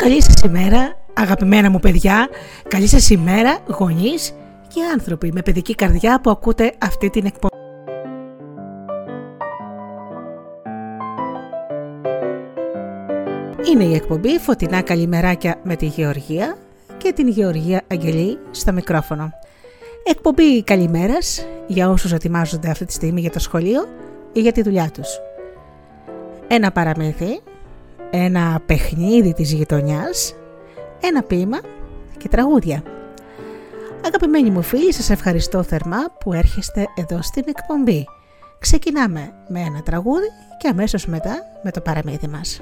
Καλή σας ημέρα, αγαπημένα μου παιδιά, καλή σας ημέρα, γονείς και άνθρωποι με παιδική καρδιά που ακούτε αυτή την εκπομπή. Είναι η εκπομπή Φωτεινά Καλημεράκια με τη Γεωργία και την Γεωργία Αγγελή στο μικρόφωνο. Εκπομπή καλημέρας για όσους ετοιμάζονται αυτή τη στιγμή για το σχολείο ή για τη δουλειά τους. Ένα παραμύθι, ένα παιχνίδι της γειτονιάς, ένα ποίημα και τραγούδια. Αγαπημένοι μου φίλοι, σας ευχαριστώ θερμά που έρχεστε εδώ στην εκπομπή. Ξεκινάμε με ένα τραγούδι και αμέσως μετά με το παραμύθι μας.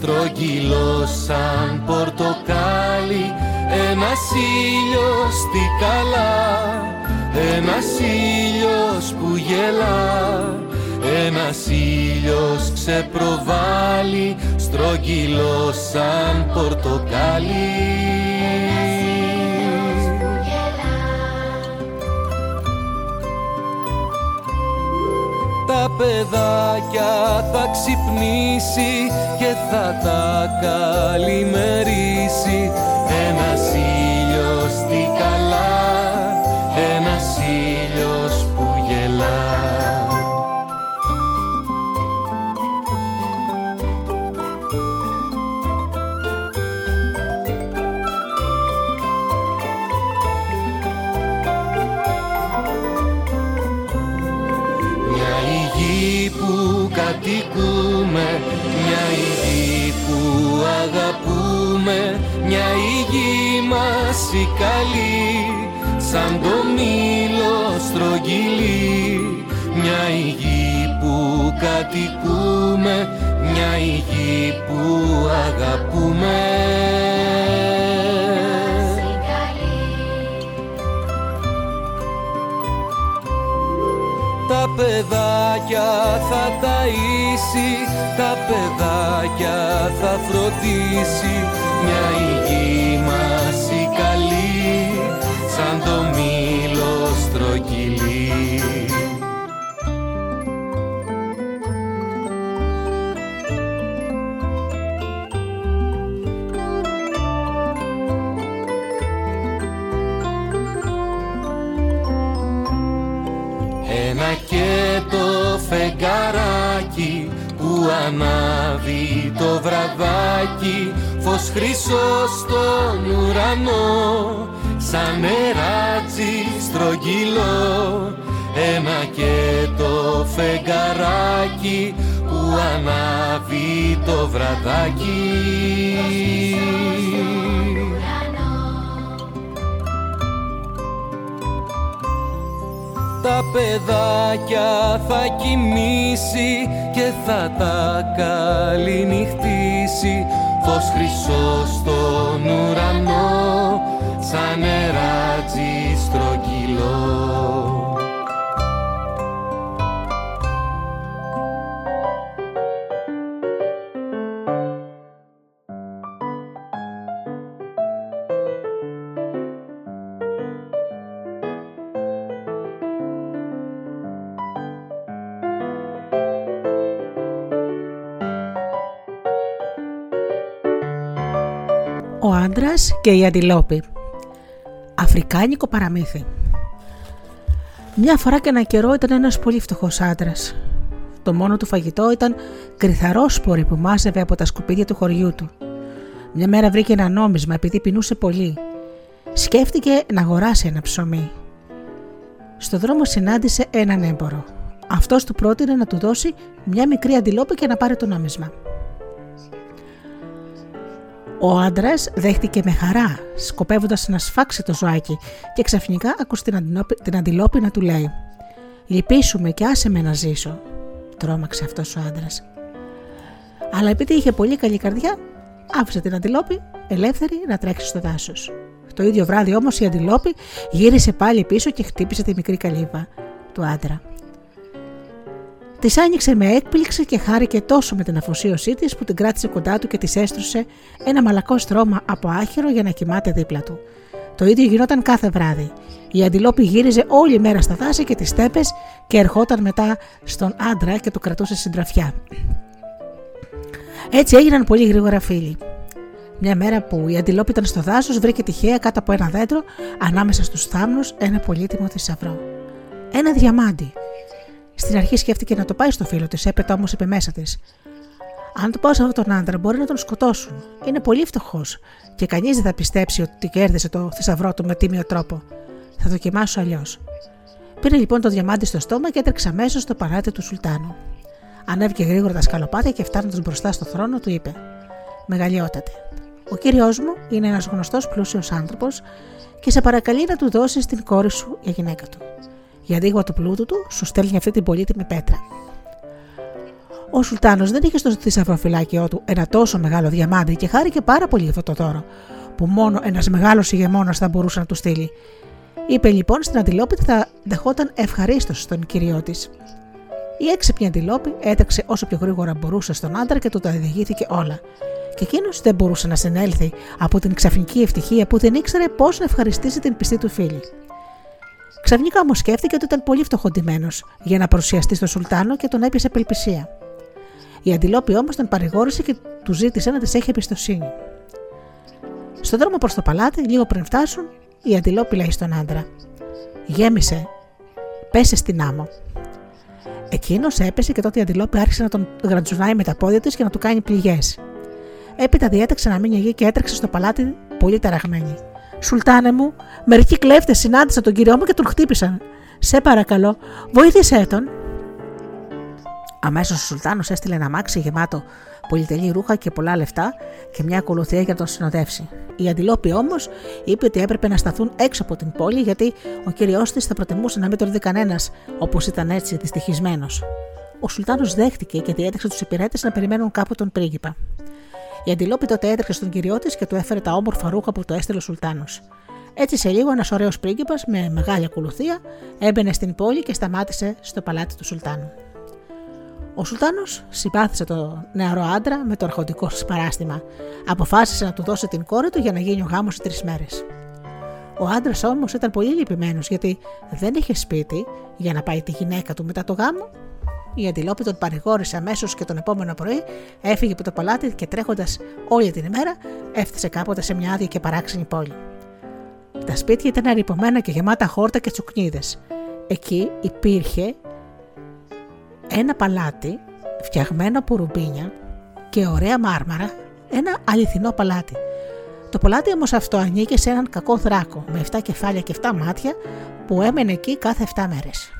Στρογγυλό σαν πορτοκάλι ένας ήλιος στη καλά ένας ήλιος που γελά ένας ήλιος ξεπροβάλλει στρογγυλό σαν πορτοκάλι παιδάκια θα ξυπνήσει και θα τα καλημερίσει μια υγεία που αγαπούμε μια υγεία μας η καλή σαν το μήλο στρογγυλή. Μια υγεία που κατοικούμε μια υγεία που αγαπούμε. Τα παιδάκια θα ταΐσει, τα παιδάκια θα φροντίσει Μια υγιή φως χρυσός στον ουρανό σαν νεράτσι στρογγυλό. Ένα και το φεγγαράκι που ανάβει το βραδάκι. Τα παιδάκια θα κοιμήσει και θα τα καληνυχτήσει φως χρυσό στον ουρανό σαν νεράτζι και η αντιλόπη. Αφρικάνικο παραμύθι. Μια φορά και ένα καιρό ήταν ένας πολύ φτωχός άντρας. Το μόνο του φαγητό ήταν κρυθαρόσποροι που μάζευε από τα σκουπίδια του χωριού του. Μια μέρα βρήκε ένα νόμισμα επειδή πεινούσε πολύ. Σκέφτηκε να αγοράσει ένα ψωμί. Στο δρόμο συνάντησε έναν έμπορο. Αυτός του πρότεινε να του δώσει μια μικρή αντιλόπη και να πάρει το νόμισμα. Ο άντρας δέχτηκε με χαρά, σκοπεύοντας να σφάξει το ζωάκι, και ξαφνικά άκουσε την, αντιλόπη να του λέει: Λυπήσουμε και άσε με να ζήσω. Τρώμαξε αυτός ο άντρας. Αλλά επειδή είχε πολύ καλή καρδιά, άφησε την αντιλόπη ελεύθερη να τρέξει στο δάσος. Το ίδιο βράδυ όμως η Αντιλόπη γύρισε πάλι πίσω και χτύπησε τη μικρή καλύβα του άντρα. Της άνοιξε με έκπληξη και χάρηκε τόσο με την αφοσίωσή της που την κράτησε κοντά του και της έστρωσε ένα μαλακό στρώμα από άχυρο για να κοιμάται δίπλα του. Το ίδιο γινόταν κάθε βράδυ. Η αντιλόπη γύριζε όλη μέρα στα δάση και τις στέπες και ερχόταν μετά στον άντρα και του κρατούσε συντροφιά. Έτσι έγιναν πολύ γρήγορα φίλοι. Μια μέρα που η αντιλόπη ήταν στο δάσος, βρήκε τυχαία κάτω από ένα δέντρο, ανάμεσα στους θάμνους, ένα πολύτιμο θησαυρό. Ένα διαμάντι. Στην αρχή σκέφτηκε να το πάει στο φίλο της, έπειτα όμως είπε μέσα της: Αν το πάω σε αυτόν τον άντρα, μπορεί να τον σκοτώσουν. Είναι πολύ φτωχός και κανείς δεν θα πιστέψει ότι κέρδισε το θησαυρό του με τίμιο τρόπο. Θα δοκιμάσω αλλιώς. Πήρε λοιπόν το διαμάντι στο στόμα και έτρεξε αμέσως στο παράτι του Σουλτάνου. Ανέβηκε γρήγορα τα σκαλοπάτια και φτάνοντας μπροστά στο θρόνο του είπε: Μεγαλειότατε, ο κύριο μου είναι ένας γνωστός πλούσιος άνθρωπος και σε παρακαλεί να του δώσεις την κόρη σου για γυναίκα του. Για δείγμα του πλούτου του, σου στέλνει αυτή την πολύτιμη πέτρα. Ο Σουλτάνος δεν είχε στο θησαυροφυλάκιό του ένα τόσο μεγάλο διαμάντι και χάρηκε πάρα πολύ αυτό το δώρο, που μόνο ένας μεγάλος ηγεμόνας θα μπορούσε να του στείλει. Είπε λοιπόν στην Αντιλόπη ότι θα δεχόταν ευχαρίστως στον κύριο της. Η έξυπνη Αντιλόπη έτρεξε όσο πιο γρήγορα μπορούσε στον άντρα και του τα διηγήθηκε όλα. Και εκείνος δεν μπορούσε να συνέλθει από την ξαφνική ευτυχία που δεν ήξερε πώς να ευχαριστήσει την πιστή του φίλη. Ξαφνικά όμως σκέφτηκε ότι ήταν πολύ φτωχοντημένος για να παρουσιαστεί στο Σουλτάνο και τον έπιασε απελπισία. Η Αντιλόπη όμως τον παρηγόρησε και του ζήτησε να της έχει εμπιστοσύνη. Στον δρόμο προς το παλάτι, λίγο πριν φτάσουν, η Αντιλόπη λέει στον άντρα: Γέμισε, πέσε στην άμμο. Εκείνος έπεσε και τότε η Αντιλόπη άρχισε να τον γρατζουνάει με τα πόδια της και να του κάνει πληγές. Έπειτα διέταξε να μείνει εκεί και έτρεξε στο παλάτι πολύ ταραγμένη. Σουλτάνε μου, μερικοί κλέφτες συνάντησαν τον κύριο μου και τον χτύπησαν. Σε παρακαλώ, βοήθησέ τον. Αμέσως ο Σουλτάνος έστειλε ένα μάξι γεμάτο πολυτελή ρούχα και πολλά λεφτά και μια ακολουθία για να τον συνοδεύσει. Η Αντιλόπη όμως είπε ότι έπρεπε να σταθούν έξω από την πόλη γιατί ο κύριος της θα προτιμούσε να μην τον δει κανένας όπως ήταν έτσι δυστυχισμένος. Ο Σουλτάνος δέχτηκε και διέταξε τους υπηρέτες να περιμένουν κάπου τον πρίγκιπα. Η Αντιλόπη τότε έτρεξε στον κυριό της και του έφερε τα όμορφα ρούχα που το έστειλε ο Σουλτάνος. Έτσι σε λίγο ένας ωραίος πρίγκιπας με μεγάλη ακολουθία έμπαινε στην πόλη και σταμάτησε στο παλάτι του Σουλτάνου. Ο Σουλτάνος συμπάθησε τον νεαρό άντρα με το αρχοντικό παράστημα. Αποφάσισε να του δώσει την κόρη του για να γίνει ο γάμος σε τρεις μέρες. Ο άντρας όμως ήταν πολύ λυπημένος γιατί δεν είχε σπίτι για να πάει τη γυναίκα του μετά το γάμο η Αντιλόπη τον παρηγόρησε αμέσως και τον επόμενο πρωί έφυγε από το παλάτι και τρέχοντας όλη την ημέρα έφτασε κάποτε σε μια άδεια και παράξενη πόλη. Τα σπίτια ήταν αρρυπωμένα και γεμάτα χόρτα και τσουκνίδες. Εκεί υπήρχε ένα παλάτι φτιαγμένο από ρουμπίνια και ωραία μάρμαρα, ένα αληθινό παλάτι. Το παλάτι όμως αυτό ανήκε σε έναν κακό δράκο με 7 κεφάλια και 7 μάτια που έμενε εκεί κάθε 7 μέρες.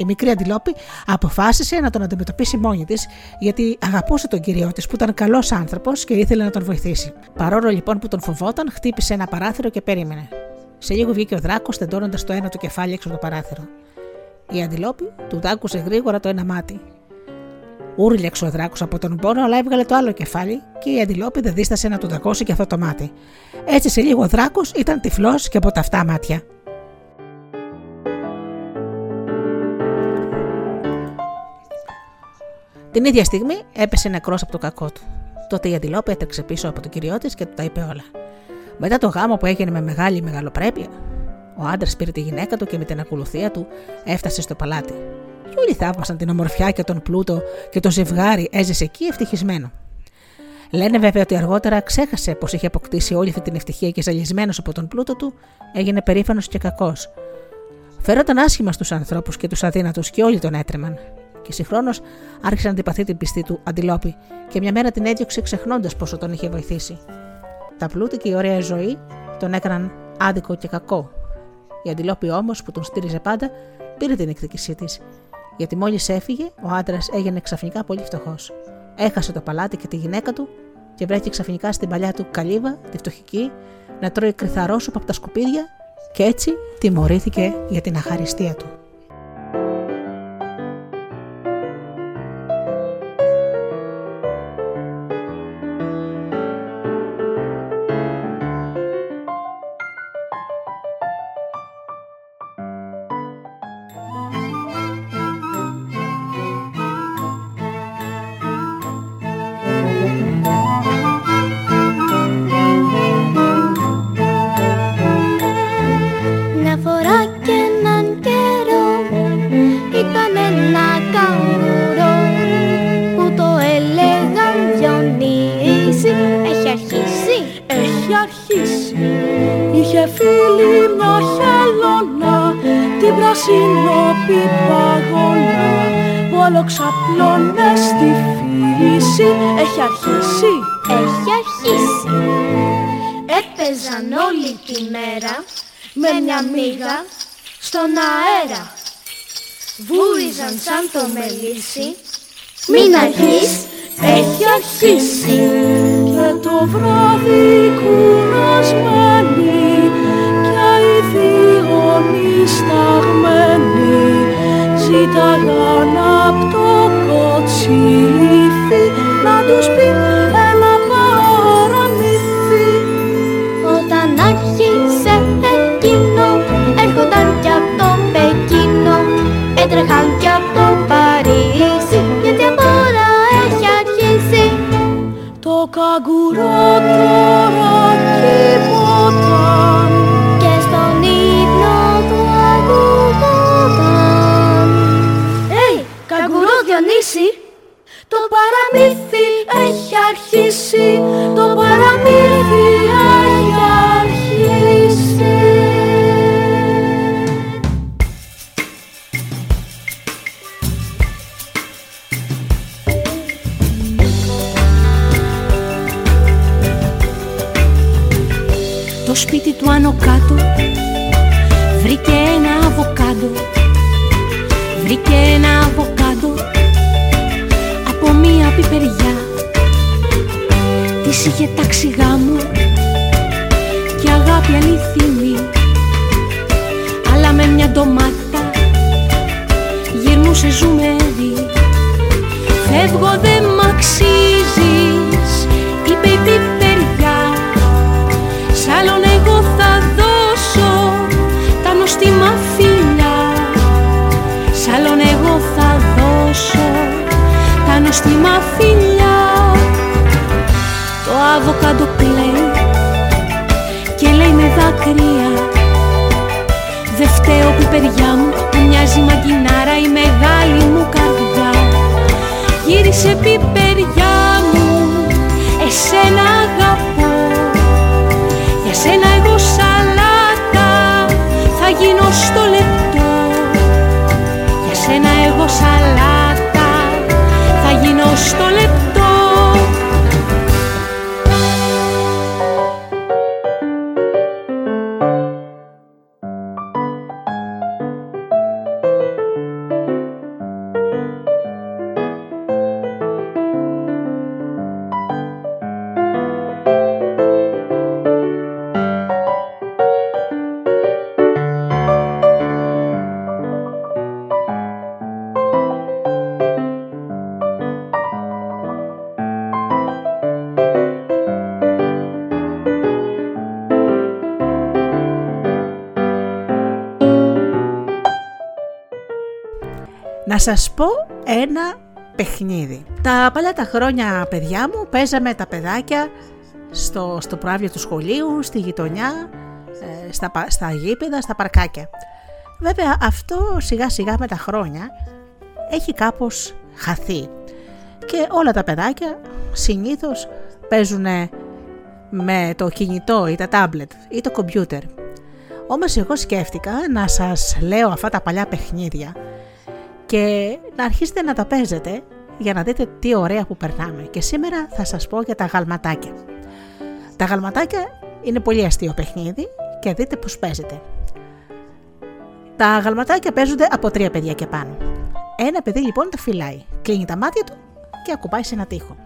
Η μικρή Αντιλόπη αποφάσισε να τον αντιμετωπίσει μόνη της, γιατί αγαπούσε τον κύριο της που ήταν καλός άνθρωπος και ήθελε να τον βοηθήσει. Παρόλο λοιπόν που τον φοβόταν, χτύπησε ένα παράθυρο και περίμενε. Σε λίγο βγήκε ο δράκος, τεντώνοντας το ένα του κεφάλι έξω από το παράθυρο. Η Αντιλόπη του δάκουσε γρήγορα το ένα μάτι. Ούρλιαξε ο δράκος από τον πόνο, αλλά έβγαλε το άλλο κεφάλι και η Αντιλόπη δεν δίστασε να του δακώσει και αυτό το μάτι. Έτσι σε λίγο ο δράκος ήταν τυφλός και από τα αυτά μάτια. Την ίδια στιγμή έπεσε νεκρός από το κακό του. Τότε η Αντιλόπη έτρεξε πίσω από τον κυριό της και του τα είπε όλα. Μετά το γάμο που έγινε με μεγάλη μεγαλοπρέπεια, ο άντρας πήρε τη γυναίκα του και με την ακολουθία του έφτασε στο παλάτι. Και όλοι θαύμασαν την ομορφιά και τον πλούτο και το ζευγάρι έζησε εκεί ευτυχισμένο. Λένε βέβαια ότι αργότερα ξέχασε πως είχε αποκτήσει όλη αυτή την ευτυχία και ζαλισμένος από τον πλούτο του, έγινε περήφανος και κακός. Φέρονταν άσχημα στους ανθρώπους και τους αδύνατους και όλοι τον έτρεμαν και συγχρόνως άρχισε να αντιπαθεί την πιστή του Αντιλόπη και μια μέρα την έδιωξε ξεχνώντας πόσο τον είχε βοηθήσει. Τα πλούτη και η ωραία ζωή τον έκαναν άδικο και κακό. Η Αντιλόπη όμως που τον στήριζε πάντα πήρε την εκδίκησή της, γιατί μόλις έφυγε ο άντρας έγινε ξαφνικά πολύ φτωχός. Έχασε το παλάτι και τη γυναίκα του και βρέθηκε ξαφνικά στην παλιά του καλύβα, τη φτωχική, να τρώει κρυθαρόσωπα από τα σκουπίδια και έτσι τιμωρήθηκε για την αχαριστία του. Έχει αρχίσει. Έχει αρχίσει. Έπαιζαν όλη τη μέρα με μια μύγα στον αέρα. Βούριζαν σαν το μελίσι. Μην αρχίσεις. Έχει αρχίσει. Και το βράδυ κουρασμένη και οι θείονοι σταγμένοι ζήταγαν το Να σας πω ένα παιχνίδι. Τα παλιά τα χρόνια παιδιά μου παίζαμε τα παιδάκια στο, στο προάβλιο του σχολείου, στη γειτονιά, ε, στα, στα γήπεδα, στα παρκάκια. Βέβαια αυτό σιγά σιγά με τα χρόνια έχει κάπως χαθεί και όλα τα παιδάκια συνήθως παίζουν με το κινητό ή τα τάμπλετ ή το κομπιούτερ. Όμως εγώ σκέφτηκα να σας λέω αυτά τα παλιά παιχνίδια και να αρχίσετε να τα παίζετε για να δείτε τι ωραία που περνάμε. Και σήμερα θα σας πω για τα γαλματάκια. Τα γαλματάκια είναι πολύ αστείο παιχνίδι και δείτε πώς παίζετε. Τα γαλματάκια παίζονται από τρία παιδιά και πάνω. Ένα παιδί λοιπόν τα φυλάει, κλείνει τα μάτια του και ακουμπάει σε ένα τοίχο.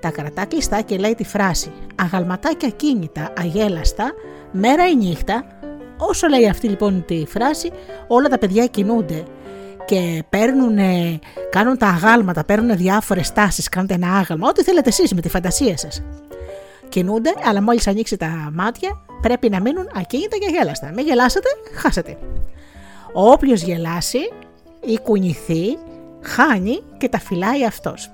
Τα κρατά κλειστά και λέει τη φράση «Αγαλματάκια κίνητα, αγέλαστα, μέρα ή νύχτα». Όσο λέει αυτή λοιπόν τη φράση, όλα τα παιδιά κινούνται και παίρνουν, κάνουν τα αγάλματα, παίρνουν διάφορες τάσεις, κάνετε ένα άγαλμα, ό,τι θέλετε εσείς με τη φαντασία σας. Κινούνται, αλλά μόλις ανοίξει τα μάτια πρέπει να μείνουν ακίνητα και γέλαστα. Μην γελάσετε, χάσετε. Όποιος γελάσει ή κουνηθεί, χάνει και τα φυλάει αυτός.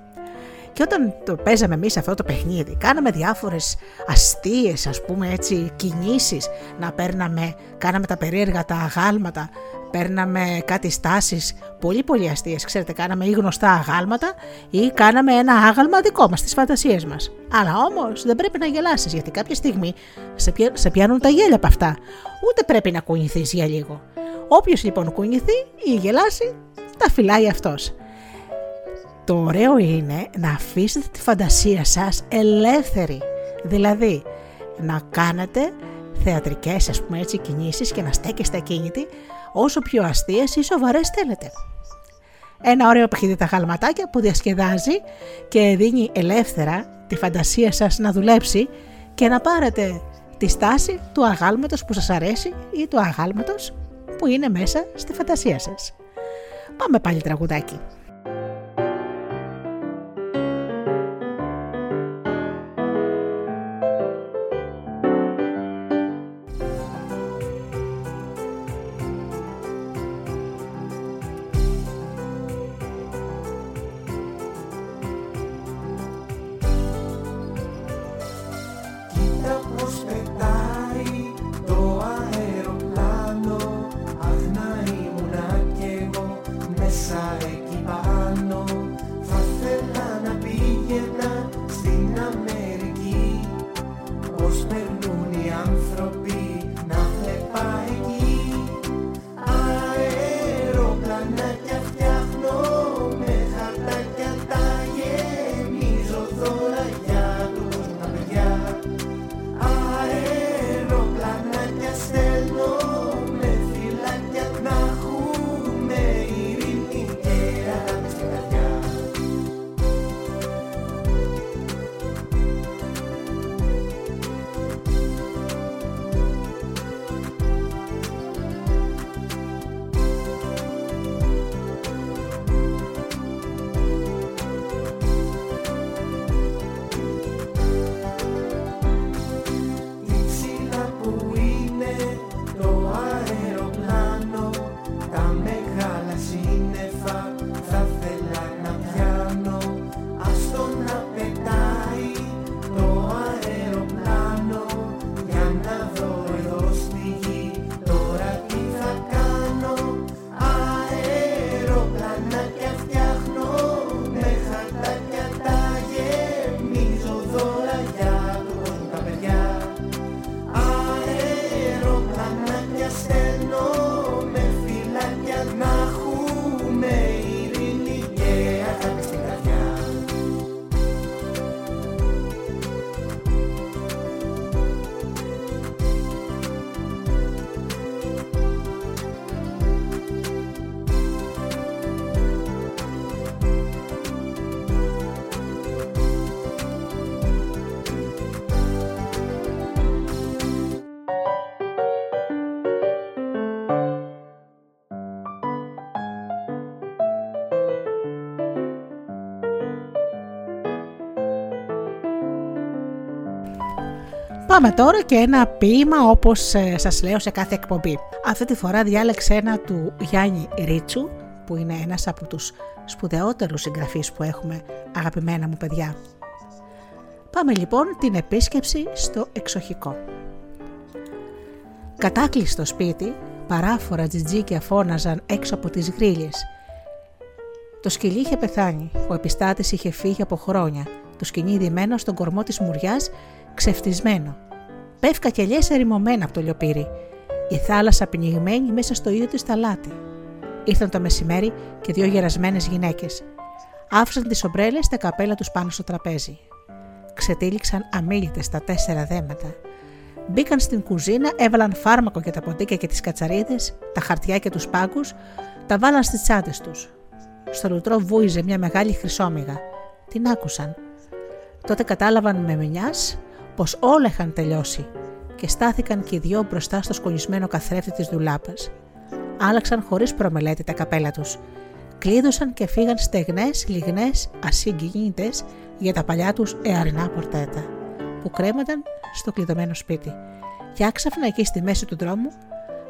Και όταν το παίζαμε εμείς αυτό το παιχνίδι, κάναμε διάφορες αστείες, ας πούμε έτσι, κινήσεις να παίρναμε, κάναμε τα περίεργα τα αγάλματα, παίρναμε κάτι στάσεις πολύ πολύ αστείες, ξέρετε, κάναμε ή γνωστά αγάλματα ή κάναμε ένα άγαλμα δικό μας, στις φαντασίες μας. Αλλά όμως δεν πρέπει να γελάσεις γιατί κάποια στιγμή σε, σε πιάνουν τα γέλια από αυτά. Ούτε πρέπει να κουνηθείς για λίγο. Όποιος λοιπόν κουνηθεί ή γελάσει, τα φυλάει αυτός. Το ωραίο είναι να αφήσετε τη φαντασία σας ελεύθερη. Δηλαδή, να κάνετε θεατρικές ας πούμε έτσι κινήσεις και να στέκεστε ακίνητοι όσο πιο αστείες ή σοβαρές θέλετε. Ένα ωραίο παιχνίδι τα γαλματάκια που διασκεδάζει και δίνει ελεύθερα τη φαντασία σας να δουλέψει και να πάρετε τη στάση του αγάλματος που σας αρέσει ή του αγάλματος που είναι μέσα στη φαντασία σας. Πάμε πάλι τραγουδάκι. Πάμε τώρα και ένα ποίημα όπως ε, σας λέω σε κάθε εκπομπή. Αυτή τη φορά διάλεξε ένα του Γιάννη Ρίτσου που είναι ένας από τους σπουδαιότερους συγγραφείς που έχουμε αγαπημένα μου παιδιά. Πάμε λοιπόν την επίσκεψη στο εξοχικό. Κατάκλειστο σπίτι, παράφορα τζιτζίκια φώναζαν έξω από τις γρίλες. Το σκυλί είχε πεθάνει, ο επιστάτης είχε φύγει από χρόνια, το σκηνή δημένο στον κορμό της μουριάς ξεφτισμένο. Πεύκα και λιές ερημωμένα από το λιοπύρι. Η θάλασσα πνιγμένη μέσα στο ίδιο της ταλάτι. Ήρθαν το μεσημέρι και δύο γερασμένες γυναίκες. Άφησαν τις ομπρέλες στα καπέλα τους πάνω στο τραπέζι. Ξετύλιξαν αμήλυτε τα τέσσερα δέματα. Μπήκαν στην κουζίνα, έβαλαν φάρμακο για τα ποντίκια και τις κατσαρίδες, τα χαρτιά και τους πάγκους, τα βάλαν στις τσάντες τους. Στο λουτρό βούιζε μια μεγάλη χρυσόμυγα. Την άκουσαν. Τότε κατάλαβαν με μηνιάς πως όλα είχαν τελειώσει και στάθηκαν και οι δυο μπροστά στο σκολισμένο καθρέφτη της δουλάπας. Άλλαξαν χωρίς προμελέτη τα καπέλα τους. Κλείδωσαν και φύγαν στεγνές, λιγνές, ασύγκινητες για τα παλιά τους εαρινά πορτέτα, που κρέμονταν στο κλειδωμένο σπίτι. Και άξαφνα εκεί στη μέση του δρόμου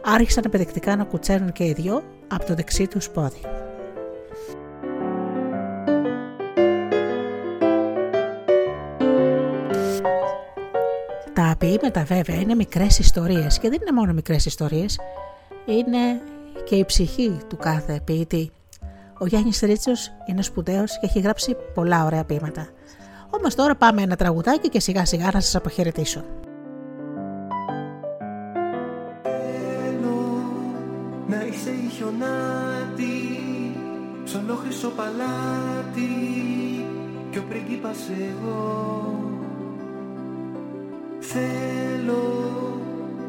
άρχισαν επιδεκτικά να κουτσέρουν και οι δυο από το δεξί τους πόδι. Ποίηματα βέβαια είναι μικρές ιστορίες και δεν είναι μόνο μικρές ιστορίες, είναι και η ψυχή του κάθε ποιητή. Ο Γιάννης Ρίτσος είναι σπουδαίος και έχει γράψει πολλά ωραία ποίηματα. Όμως τώρα πάμε ένα τραγουδάκι και σιγά σιγά να σας αποχαιρετήσω. να είσαι η χιονάτη Σ' χρυσό παλάτι Θέλω.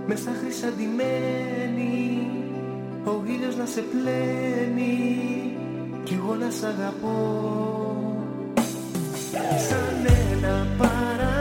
Μέσα χρυσαντημένη Ο ήλιος να σε πλένει Κι εγώ να σ' αγαπώ. Σαν ένα παραμύθι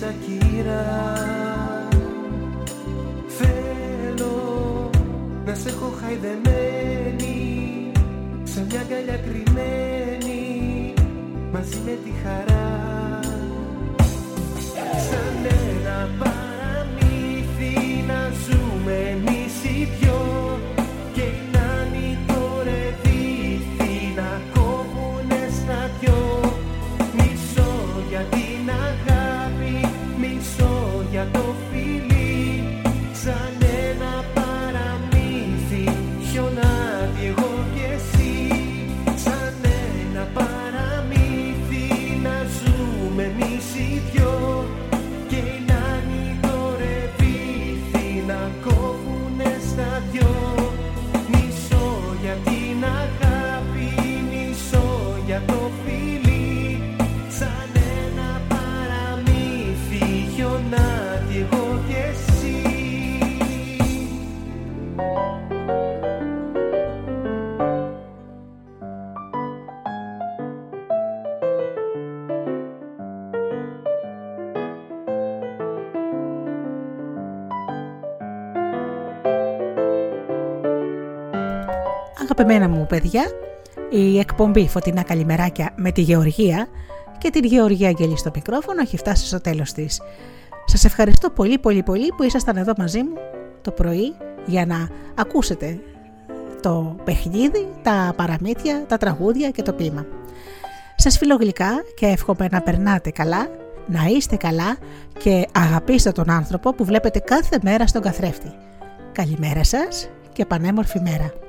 Σακύρα Θέλω να σε έχω χαϊδεμένη Σε μια αγκαλιά κρυμμένη Μαζί με τη χαρά αγαπημένα μου παιδιά, η εκπομπή Φωτεινά Καλημεράκια με τη Γεωργία και την Γεωργία Αγγελή στο μικρόφωνο έχει φτάσει στο τέλος της. Σας ευχαριστώ πολύ πολύ πολύ που ήσασταν εδώ μαζί μου το πρωί για να ακούσετε το παιχνίδι, τα παραμύθια, τα τραγούδια και το πείμα. Σας φιλογλυκά και εύχομαι να περνάτε καλά, να είστε καλά και αγαπήστε τον άνθρωπο που βλέπετε κάθε μέρα στον καθρέφτη. Καλημέρα σας και πανέμορφη μέρα.